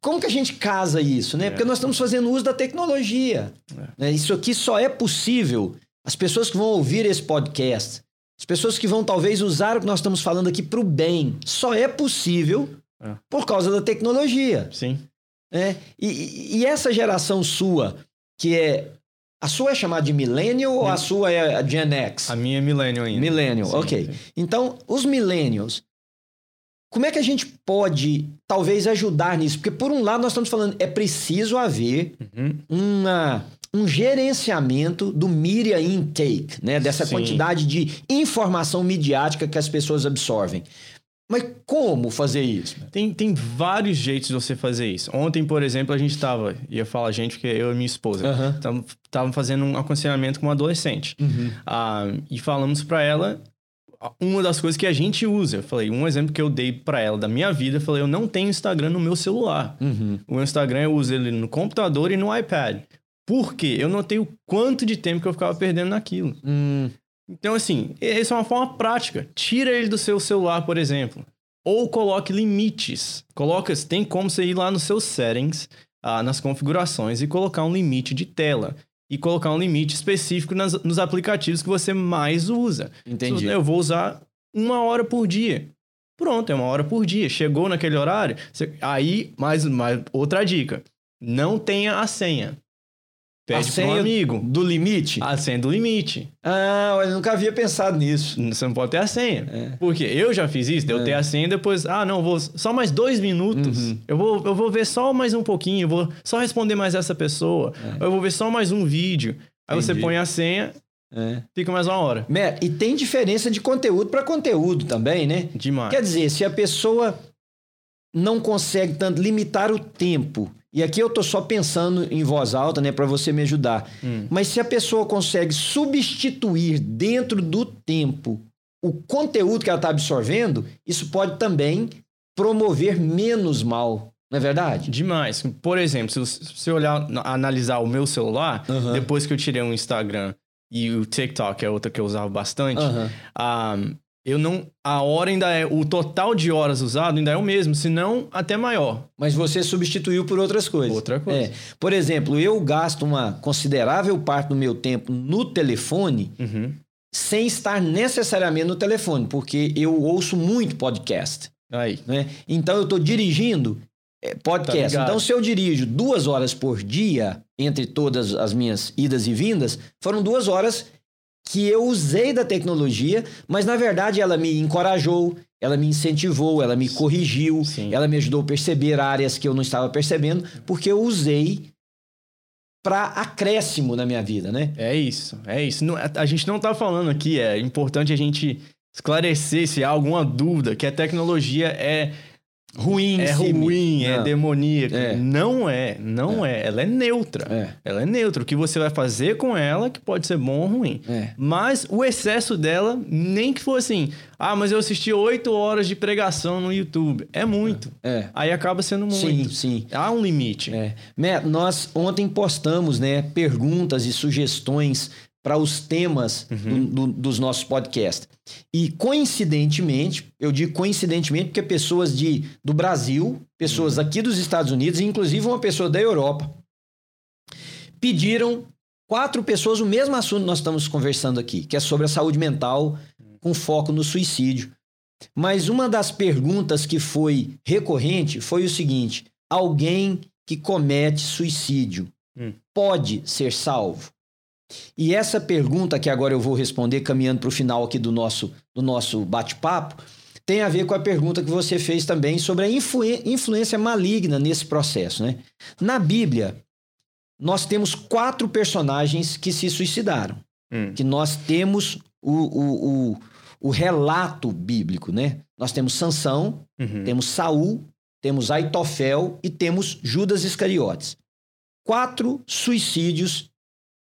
como que a gente casa isso, né? É. Porque nós estamos fazendo uso da tecnologia. né? Isso aqui só é possível, as pessoas que vão ouvir esse podcast, as pessoas que vão talvez usar o que nós estamos falando aqui para o bem, só é possível É. por causa da tecnologia. Sim. né? E, e- e essa geração sua, que é. A sua é chamada de Millennial ou a sua é a Gen X? A minha é millennial ainda. Millennial, Sim, ok. sim. Então, os Millennials, como é que a gente pode, talvez, ajudar nisso? Porque, por um lado, nós estamos falando, é preciso haver Uhum. uma, um gerenciamento do media intake, né? Dessa Sim. quantidade de informação midiática que as pessoas absorvem. Mas como fazer isso? Tem, tem vários jeitos de você fazer isso. Ontem, por exemplo, a gente estava, ia falar a gente, porque eu e minha esposa, Aham. estavam fazendo um aconselhamento com uma adolescente. Uhum. Ah, e falamos para ela uma das coisas que a gente usa. Eu falei, um exemplo que eu dei para ela da minha vida, eu falei, eu não tenho Instagram no meu celular. Uhum. O meu Instagram eu uso ele no computador e no iPad. Por quê? Eu notei o quanto de tempo que eu ficava perdendo naquilo. Hum, Então, assim, essa é uma forma prática. Tira ele do seu celular, por exemplo. Ou coloque limites. Coloca, tem como você ir lá nos seus settings, ah, nas configurações, e colocar um limite de tela. E colocar um limite específico nas- nos aplicativos que você mais usa. entendi. Eu vou usar uma hora por dia. Pronto, é uma hora por dia. Chegou naquele horário, você- aí, mais, mais outra dica. Não tenha a senha. Pede A para um senha amigo. Do limite? A senha do limite. Ah, eu nunca havia pensado nisso. Você não pode ter a senha. É. Porque eu já fiz isso, de eu É. ter a senha e depois, ah, não, vou só mais dois minutos. Uhum. Eu, vou, eu vou ver só mais um pouquinho, eu vou só responder mais essa pessoa. Eu vou ver só mais um vídeo. Aí você É. Entendi. põe a senha, É. fica mais uma hora. E tem diferença de conteúdo para conteúdo também, né? Demais. Quer dizer, se a pessoa não consegue tanto limitar o tempo, e aqui eu tô só pensando em voz alta, né, para você me ajudar. Hum. Mas se a pessoa consegue substituir dentro do tempo o conteúdo que ela está absorvendo, isso pode também promover menos mal, não é verdade? Demais. Por exemplo, se você- olhar, analisar o meu celular, Aham. depois que eu tirei o Instagram e o TikTok, é outra que eu usava bastante, Aham. ah, eu não. A hora ainda é. O total de horas usado ainda é o mesmo, se não até maior. Mas você substituiu por outras coisas. Outra coisa. É. Por exemplo, eu gasto uma considerável parte do meu tempo no telefone Uhum. sem estar necessariamente no telefone, porque eu ouço muito podcast. Aí. Né? Então eu estou dirigindo é, Tá podcast. ligado. então, se eu dirijo duas horas por dia, entre todas as minhas idas e vindas, foram duas horas que eu usei da tecnologia, mas na verdade ela me encorajou, ela me incentivou, ela me corrigiu, Sim. ela me ajudou a perceber áreas que eu não estava percebendo, porque eu usei para acréscimo na minha vida, né? É isso, é isso. A gente não tá falando aqui, é importante a gente esclarecer se há alguma dúvida que a tecnologia é Ruim, é sim. ruim, é Não. demoníaca. É. Não é, não é. Ela é neutra. É, Ela é neutra. O que você vai fazer com ela que pode ser bom ou ruim. é. Mas o excesso dela, nem que for assim, ah, mas eu assisti oito horas de pregação no YouTube. É muito. É. Aí acaba sendo Sim, muito. sim. Há um limite. É. Nós ontem postamos né, perguntas e sugestões para os temas do- do- dos nossos podcasts. E coincidentemente, eu digo coincidentemente porque pessoas de, do Brasil, pessoas aqui dos Estados Unidos, e inclusive uma pessoa da Europa, pediram quatro pessoas o mesmo assunto que nós estamos conversando aqui, que é sobre a saúde mental com foco no suicídio. Mas uma das perguntas que foi recorrente foi o seguinte: alguém que comete suicídio Hum. pode ser salvo? E essa pergunta que agora eu vou responder, caminhando para o final aqui do nosso, do nosso bate-papo, tem a ver com a pergunta que você fez também sobre a influen- influência maligna nesse processo. Né? Na Bíblia, nós temos quatro personagens que se suicidaram Hum. que nós temos o, o, o, o relato bíblico, né? Nós temos Sansão, Uhum. temos Saul, temos Aitofel e temos Judas Iscariotes. quatro suicídios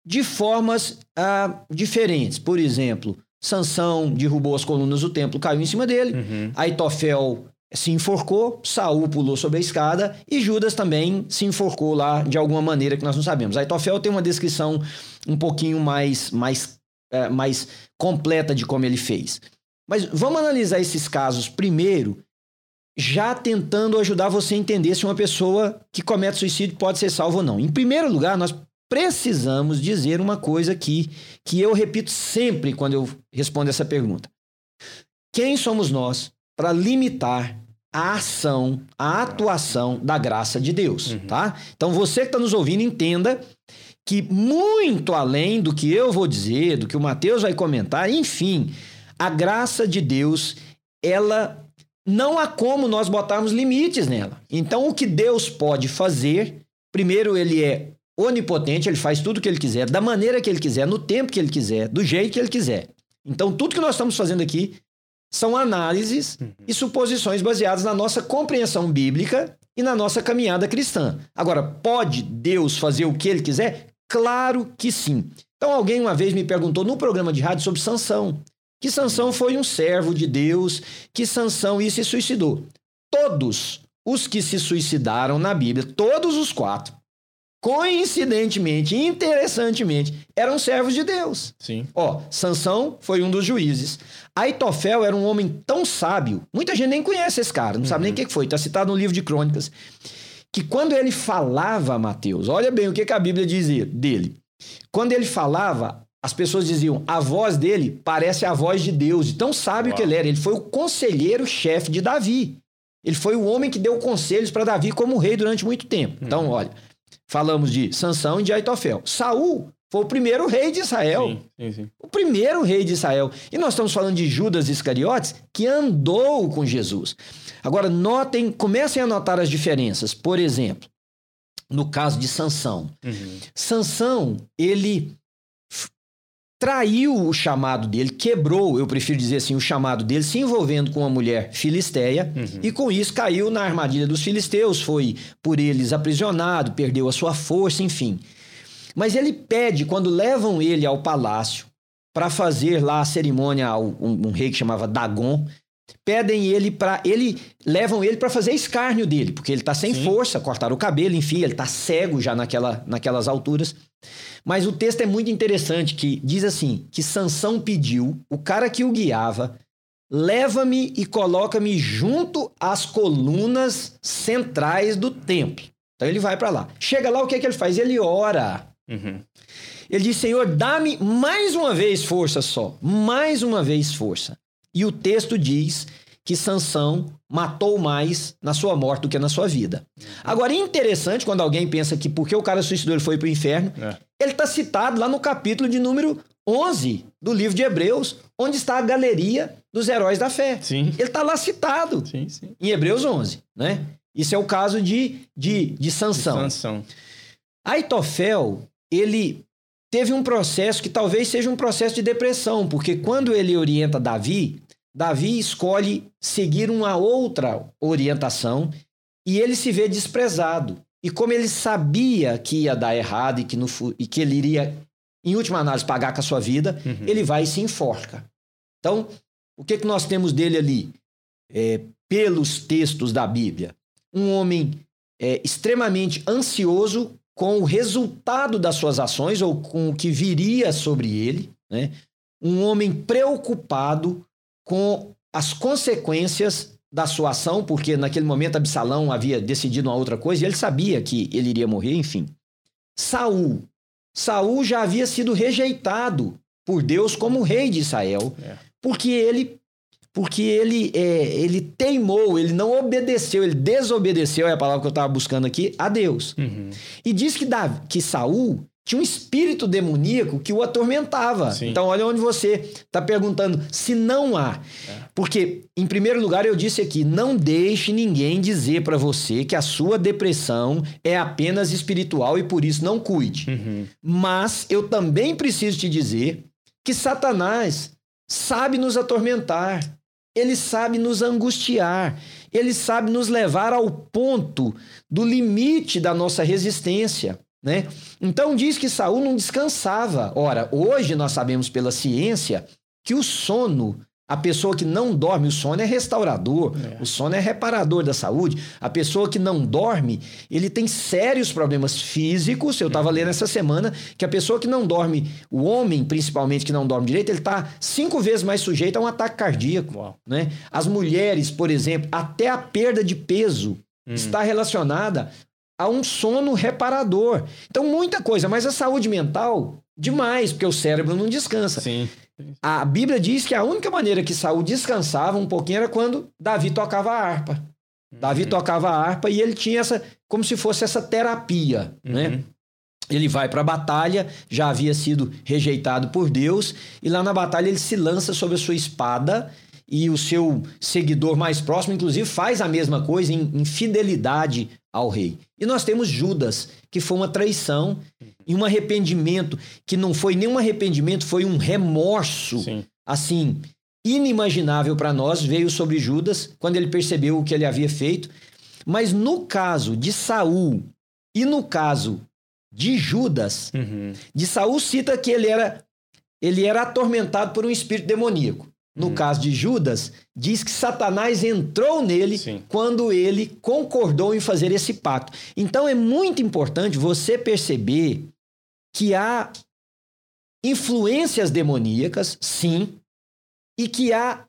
de formas ah, diferentes. Por exemplo, Sansão derrubou as colunas do templo, caiu em cima dele. Uhum. Aitofel se enforcou, Saul pulou sobre a escada e Judas também se enforcou lá de alguma maneira que nós não sabemos. Aitofel tem uma descrição um pouquinho mais, mais, é, mais completa de como ele fez. Mas vamos analisar esses casos primeiro, já tentando ajudar você a entender se uma pessoa que comete suicídio pode ser salva ou não. Em primeiro lugar, nós precisamos dizer uma coisa aqui que eu repito sempre quando eu respondo essa pergunta. Quem somos nós para limitar a ação, a atuação da graça de Deus, uhum. tá? Então você que está nos ouvindo entenda que muito além do que eu vou dizer, do que o Mateus vai comentar, enfim, a graça de Deus, ela não há como nós botarmos limites nela. Então o que Deus pode fazer, primeiro ele é onipotente, ele faz tudo o que ele quiser, da maneira que ele quiser, no tempo que ele quiser, do jeito que ele quiser. Então, tudo que nós estamos fazendo aqui são análises uhum. e suposições baseadas na nossa compreensão bíblica e na nossa caminhada cristã. Agora, pode Deus fazer o que ele quiser? Claro que sim. Então, alguém uma vez me perguntou no programa de rádio sobre Sansão, que Sansão foi um servo de Deus, que Sansão e se suicidou. Todos os que se suicidaram na Bíblia, todos os quatro, coincidentemente, interessantemente, eram servos de Deus. Sim. Ó, Sansão foi um dos juízes. Aitofel era um homem tão sábio, muita gente nem conhece esse cara, não uhum. sabe nem o que foi, está citado no livro de Crônicas, que quando ele falava, Mateus, olha bem o que, que a Bíblia dizia dele. Quando ele falava, as pessoas diziam, a voz dele parece a voz de Deus, de tão sábio Uau. que ele era. Ele foi o conselheiro-chefe de Davi. Ele foi o homem que deu conselhos para Davi como rei durante muito tempo. Então, uhum. olha, Falamos de Sansão e de Aitofel. Saul foi o primeiro rei de Israel. Sim, sim, sim. O primeiro rei de Israel. E nós estamos falando de Judas Iscariotes, que andou com Jesus. Agora, notem, comecem a notar as diferenças. Por exemplo, no caso de Sansão. Uhum. Sansão, ele traiu o chamado dele, quebrou, eu prefiro dizer assim, o chamado dele, se envolvendo com uma mulher filisteia, uhum. e com isso caiu na armadilha dos filisteus, foi por eles aprisionado, perdeu a sua força, enfim. Mas ele pede, quando levam ele ao palácio, para fazer lá a cerimônia ao um, um rei que chamava Dagon, pedem ele para ele levam ele para fazer escárnio dele, porque ele está sem Sim. força, cortaram o cabelo, enfim, ele está cego já naquela, naquelas alturas. Mas o texto é muito interessante que diz assim, que Sansão pediu, o cara que o guiava, leva-me e coloca-me junto às colunas centrais do templo. Então ele vai para lá. Chega lá, o que, é que ele faz? Ele ora. Uhum. Ele diz, Senhor, dá-me mais uma vez força só. Mais uma vez força. E o texto diz que Sansão matou mais na sua morte do que na sua vida. Agora, interessante quando alguém pensa que porque o cara suicidou ele foi para o inferno, é. ele está citado lá no capítulo de número 11 do livro de Hebreus, onde está a galeria dos heróis da fé. Sim. Ele está lá citado sim, sim. em Hebreus 11, né? Isso é o caso de, de, de Sansão. De Sansão. Aitofel, ele teve um processo que talvez seja um processo de depressão, porque quando ele orienta Davi, Davi escolhe seguir uma outra orientação e ele se vê desprezado. E como ele sabia que ia dar errado e que, no, e que ele iria, em última análise, pagar com a sua vida, uhum. ele vai e se enforca. Então, o que, que nós temos dele ali? É, pelos textos da Bíblia. Um homem é, extremamente ansioso com o resultado das suas ações ou com o que viria sobre ele. Né? Um homem preocupado com as consequências da sua ação, porque naquele momento Absalão havia decidido uma outra coisa e ele sabia que ele iria morrer, enfim. Saul. Saul já havia sido rejeitado por Deus como rei de Israel, é. porque ele porque ele é, ele teimou, ele não obedeceu, ele desobedeceu, é a palavra que eu estava buscando aqui, a Deus. Uhum. E diz que, Davi, que Saul tinha um espírito demoníaco que o atormentava. Sim. Então, olha onde você está perguntando se não há. É. Porque, em primeiro lugar, eu disse aqui: não deixe ninguém dizer para você que a sua depressão é apenas espiritual e por isso não cuide. Uhum. Mas eu também preciso te dizer que Satanás sabe nos atormentar, ele sabe nos angustiar, ele sabe nos levar ao ponto do limite da nossa resistência. né? Então diz que Saul não descansava. Ora, hoje nós sabemos pela ciência que o sono a pessoa que não dorme, o sono é restaurador, é. o sono é reparador da saúde. A pessoa que não dorme, ele tem sérios problemas físicos. Eu estava uhum. lendo essa semana que a pessoa que não dorme, o homem principalmente que não dorme direito, ele está cinco vezes mais sujeito a um ataque cardíaco. Né? As mulheres, por exemplo, até a perda de peso hum. está relacionada a um sono reparador. Então, muita coisa, mas a saúde mental, demais, porque o cérebro não descansa. Sim. A Bíblia diz que a única maneira que Saul descansava um pouquinho era quando Davi tocava a harpa. Uhum. Davi tocava a harpa e ele tinha essa, como se fosse essa terapia, uhum. né? Ele vai para a batalha, já havia sido rejeitado por Deus, e lá na batalha ele se lança sobre a sua espada e o seu seguidor mais próximo, inclusive, faz a mesma coisa em, em fidelidade ao rei. E nós temos Judas, que foi uma traição e um arrependimento que não foi nenhum arrependimento, foi um remorso, Sim. assim, inimaginável para nós, veio sobre Judas quando ele percebeu o que ele havia feito. Mas no caso de Saul e no caso de Judas, uhum. de Saul cita que ele era ele era atormentado por um espírito demoníaco. No uhum. caso de Judas, diz que Satanás entrou nele Sim. quando ele concordou em fazer esse pacto. Então é muito importante você perceber que há influências demoníacas, sim, e que há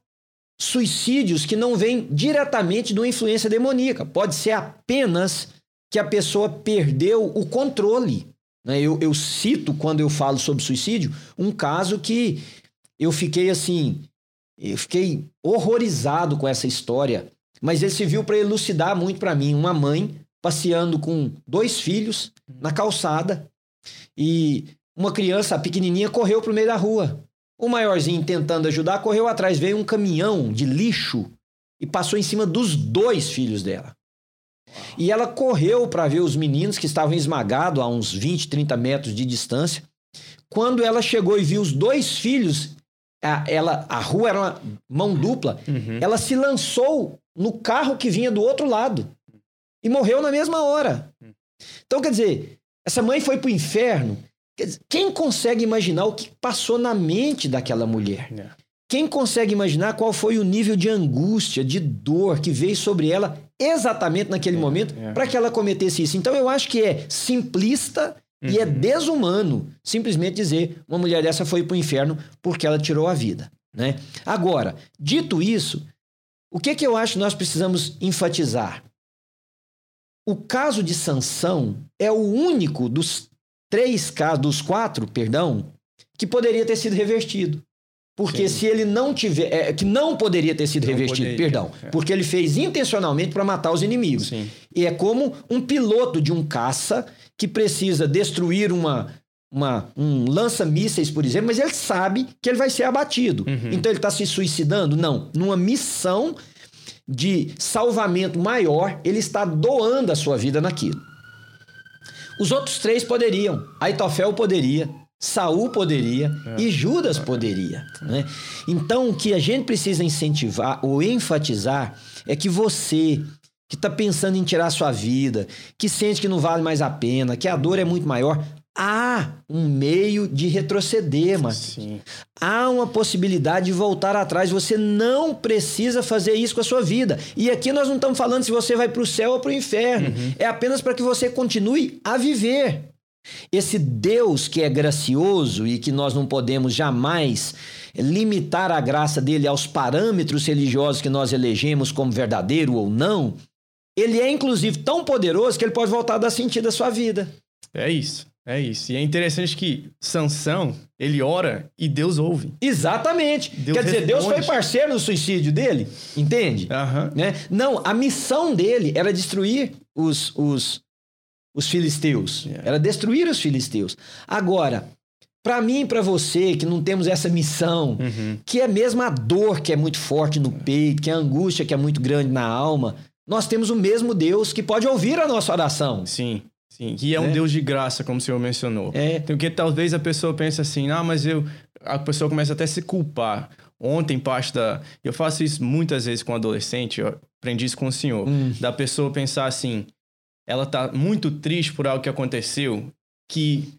suicídios que não vêm diretamente de uma influência demoníaca. Pode ser apenas que a pessoa perdeu o controle. Né? Eu, eu cito, quando eu falo sobre suicídio, um caso que eu fiquei assim eu fiquei horrorizado com essa história, mas ele serviu para elucidar muito para mim. Uma mãe passeando com dois filhos na calçada e uma criança pequenininha correu para o meio da rua. O maiorzinho tentando ajudar correu atrás, veio um caminhão de lixo e passou em cima dos dois filhos dela. E ela correu para ver os meninos que estavam esmagados a uns 20, 30 metros de distância. Quando ela chegou e viu os dois filhos a, ela, a rua era uma mão dupla, uhum. ela se lançou no carro que vinha do outro lado e morreu na mesma hora. Então, quer dizer, essa mãe foi pro inferno. Dizer, quem consegue imaginar o que passou na mente daquela mulher? É. Quem consegue imaginar qual foi o nível de angústia, de dor que veio sobre ela exatamente naquele é, momento é. para que ela cometesse isso? Então eu acho que é simplista Uhum. E é uhum. desumano simplesmente dizer uma mulher dessa foi para o inferno porque ela tirou a vida. Né? Agora, dito isso, o que, que eu acho que nós precisamos enfatizar? O caso de Sansão é o único dos três casos, dos quatro, perdão, que poderia ter sido revertido. Porque Sim. se ele não tiver. É, que não poderia ter sido não revestido, poderia, perdão. É. Porque ele fez intencionalmente para matar os inimigos. Sim. E é como um piloto de um caça que precisa destruir uma, uma, um lança-mísseis, por exemplo, mas ele sabe que ele vai ser abatido. Uhum. Então ele está se suicidando? Não. Numa missão de salvamento maior, ele está doando a sua vida naquilo. Os outros três poderiam. Aitofel poderia. Saul poderia é. e Judas poderia. Né? Então, o que a gente precisa incentivar ou enfatizar é que você que está pensando em tirar sua vida, que sente que não vale mais a pena, que a dor é muito maior, há um meio de retroceder, mas há uma possibilidade de voltar atrás. Você não precisa fazer isso com a sua vida. E aqui nós não estamos falando se você vai para o céu ou para o inferno. Uhum. É apenas para que você continue a viver. Esse Deus que é gracioso e que nós não podemos jamais limitar a graça dele aos parâmetros religiosos que nós elegemos como verdadeiro ou não, ele é inclusive tão poderoso que ele pode voltar a dar sentido à sua vida. É isso. É isso. E é interessante que Sansão, ele ora e Deus ouve. Exatamente. Deus Quer dizer, Deus foi parceiro no suicídio dele, entende? Uhum. Né? Não, a missão dele era destruir os, os, os filisteus. Yeah. Era destruir os filisteus. Agora, para mim e para você que não temos essa missão, uhum. que é mesmo a dor que é muito forte no peito, que é a angústia que é muito grande na alma, nós temos o mesmo Deus que pode ouvir a nossa oração. Sim. Sim, que é um né? Deus de graça, como o senhor mencionou. É. Porque talvez a pessoa pense assim, ah, mas eu. A pessoa começa até a se culpar. Ontem, parte da. Eu faço isso muitas vezes com adolescente, eu aprendi isso com o senhor. Hum. Da pessoa pensar assim, ela tá muito triste por algo que aconteceu que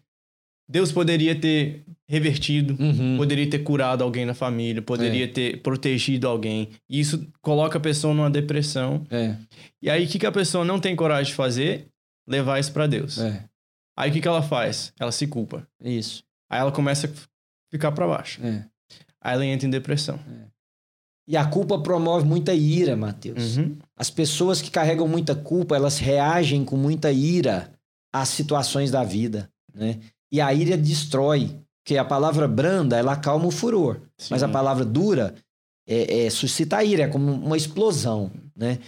Deus poderia ter revertido, Uhum. poderia ter curado alguém na família, poderia ter protegido alguém. E isso coloca a pessoa numa depressão. É, E aí, o que, que a pessoa não tem coragem de fazer? Levar isso pra Deus. é, Aí, o que, que ela faz? Ela se culpa. isso. Aí, ela começa a ficar pra baixo. É. Aí, ela entra em depressão. E a culpa promove muita ira, Mateus. Uhum. As pessoas que carregam muita culpa, elas reagem com muita ira às situações da vida, né? E a ira destrói, porque a palavra branda, ela acalma o furor, mas a Sim. palavra dura é, é, suscita a ira, é como uma explosão, né?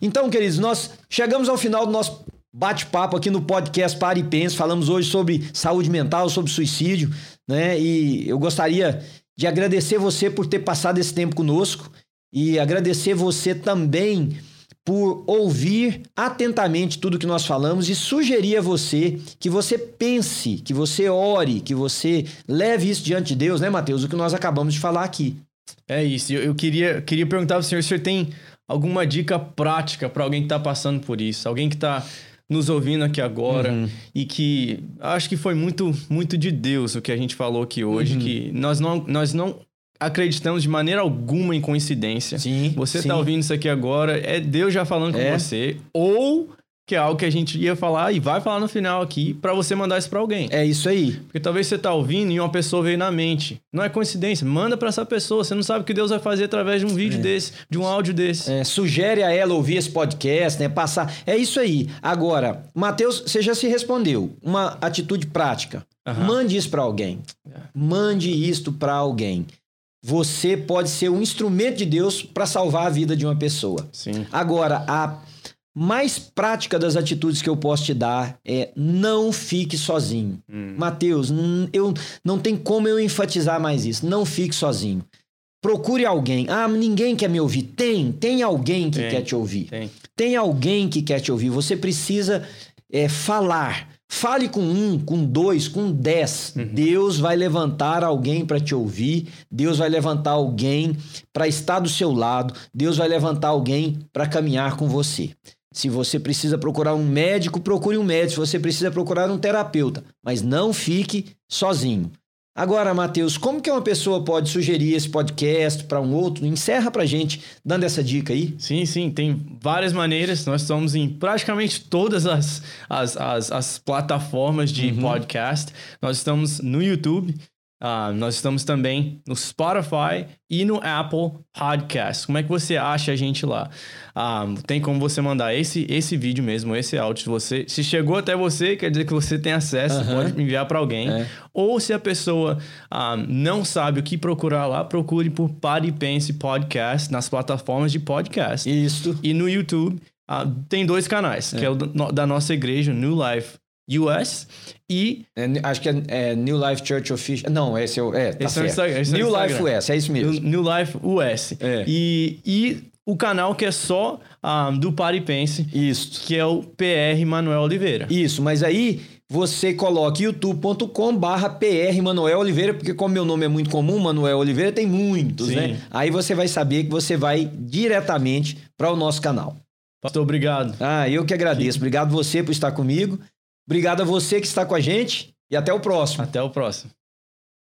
Então, queridos, nós chegamos ao final do nosso bate-papo aqui no podcast Para e Pense. Falamos hoje sobre saúde mental, sobre suicídio, né? E eu gostaria de agradecer você por ter passado esse tempo conosco e agradecer você também por ouvir atentamente tudo que nós falamos e sugerir a você que você pense, que você ore, que você leve isso diante de Deus, né, Mateus? O que nós acabamos de falar aqui. É isso. Eu, eu queria, queria perguntar pro senhor se o senhor tem alguma dica prática para alguém que tá passando por isso. Alguém que tá nos ouvindo aqui agora Uhum. e que acho que foi muito, muito de Deus o que a gente falou aqui hoje, Uhum. que nós não, nós não acreditamos de maneira alguma em coincidência. Sim. Você sim. tá ouvindo isso aqui agora, é Deus já falando com É. você, ou que é algo que a gente ia falar e vai falar no final aqui para você mandar isso para alguém. É isso aí. Porque talvez você tá ouvindo e uma pessoa veio na mente. Não é coincidência, manda para essa pessoa, você não sabe o que Deus vai fazer através de um vídeo desse, de um áudio desse. É, sugere a ela ouvir esse podcast, né? Passar. É isso aí. Agora, Matheus, você já se respondeu. Uma atitude prática. Aham. Mande isso para alguém. É. Mande isto para alguém. Você pode ser um instrumento de Deus para salvar a vida de uma pessoa. Sim. Agora, a mais prática das atitudes que eu posso te dar é não fique sozinho. Hum. Mateus, eu não tem como eu enfatizar mais isso. Não fique sozinho. Procure alguém. Ah, ninguém quer me ouvir. Tem, tem alguém que Tem, quer te ouvir. Tem. Tem alguém que quer te ouvir. Você precisa é, falar. Fale com um, com dois, com dez. Uhum. Deus vai levantar alguém para te ouvir. Deus vai levantar alguém para estar do seu lado. Deus vai levantar alguém para caminhar com você. Se você precisa procurar um médico, procure um médico. Se você precisa procurar um terapeuta, mas não fique sozinho. Agora, Matheus, como que uma pessoa pode sugerir esse podcast para um outro? Encerra pra gente dando essa dica aí. Sim, sim, tem várias maneiras. Nós estamos em praticamente todas as, as, as, as plataformas de Uhum. podcast. Nós estamos no YouTube, ah, nós estamos também no Spotify e no Apple Podcast. Como é que você acha a gente lá? Ah, tem como você mandar esse, esse vídeo mesmo, esse áudio. Se, você, se chegou até você, quer dizer que você tem acesso, Aham. pode enviar para alguém. É. Ou se a pessoa ah, não sabe o que procurar lá, procure por Pare Pense Podcast nas plataformas de podcast. Isso. E no YouTube tem dois canais, que é o do- da nossa igreja, New Life US, e É, acho que é, é New Life Church Official. Não, esse é o. É, tá Esse é o certo. Instagram, esse é New Instagram. Life US, é isso mesmo. New Life US. É. E, e o canal que é só ah, do Pare e Pense, Isso. que é o PR Manuel Oliveira. Isso, mas aí você coloca youtube.com barra PR Manuel Oliveira, porque como meu nome é muito comum, Manuel Oliveira tem muitos, Sim. né? Aí você vai saber que você vai diretamente para o nosso canal. Pastor, obrigado. Ah, eu que agradeço. Obrigado você por estar comigo. Obrigado a você que está com a gente e até o próximo. Até o próximo.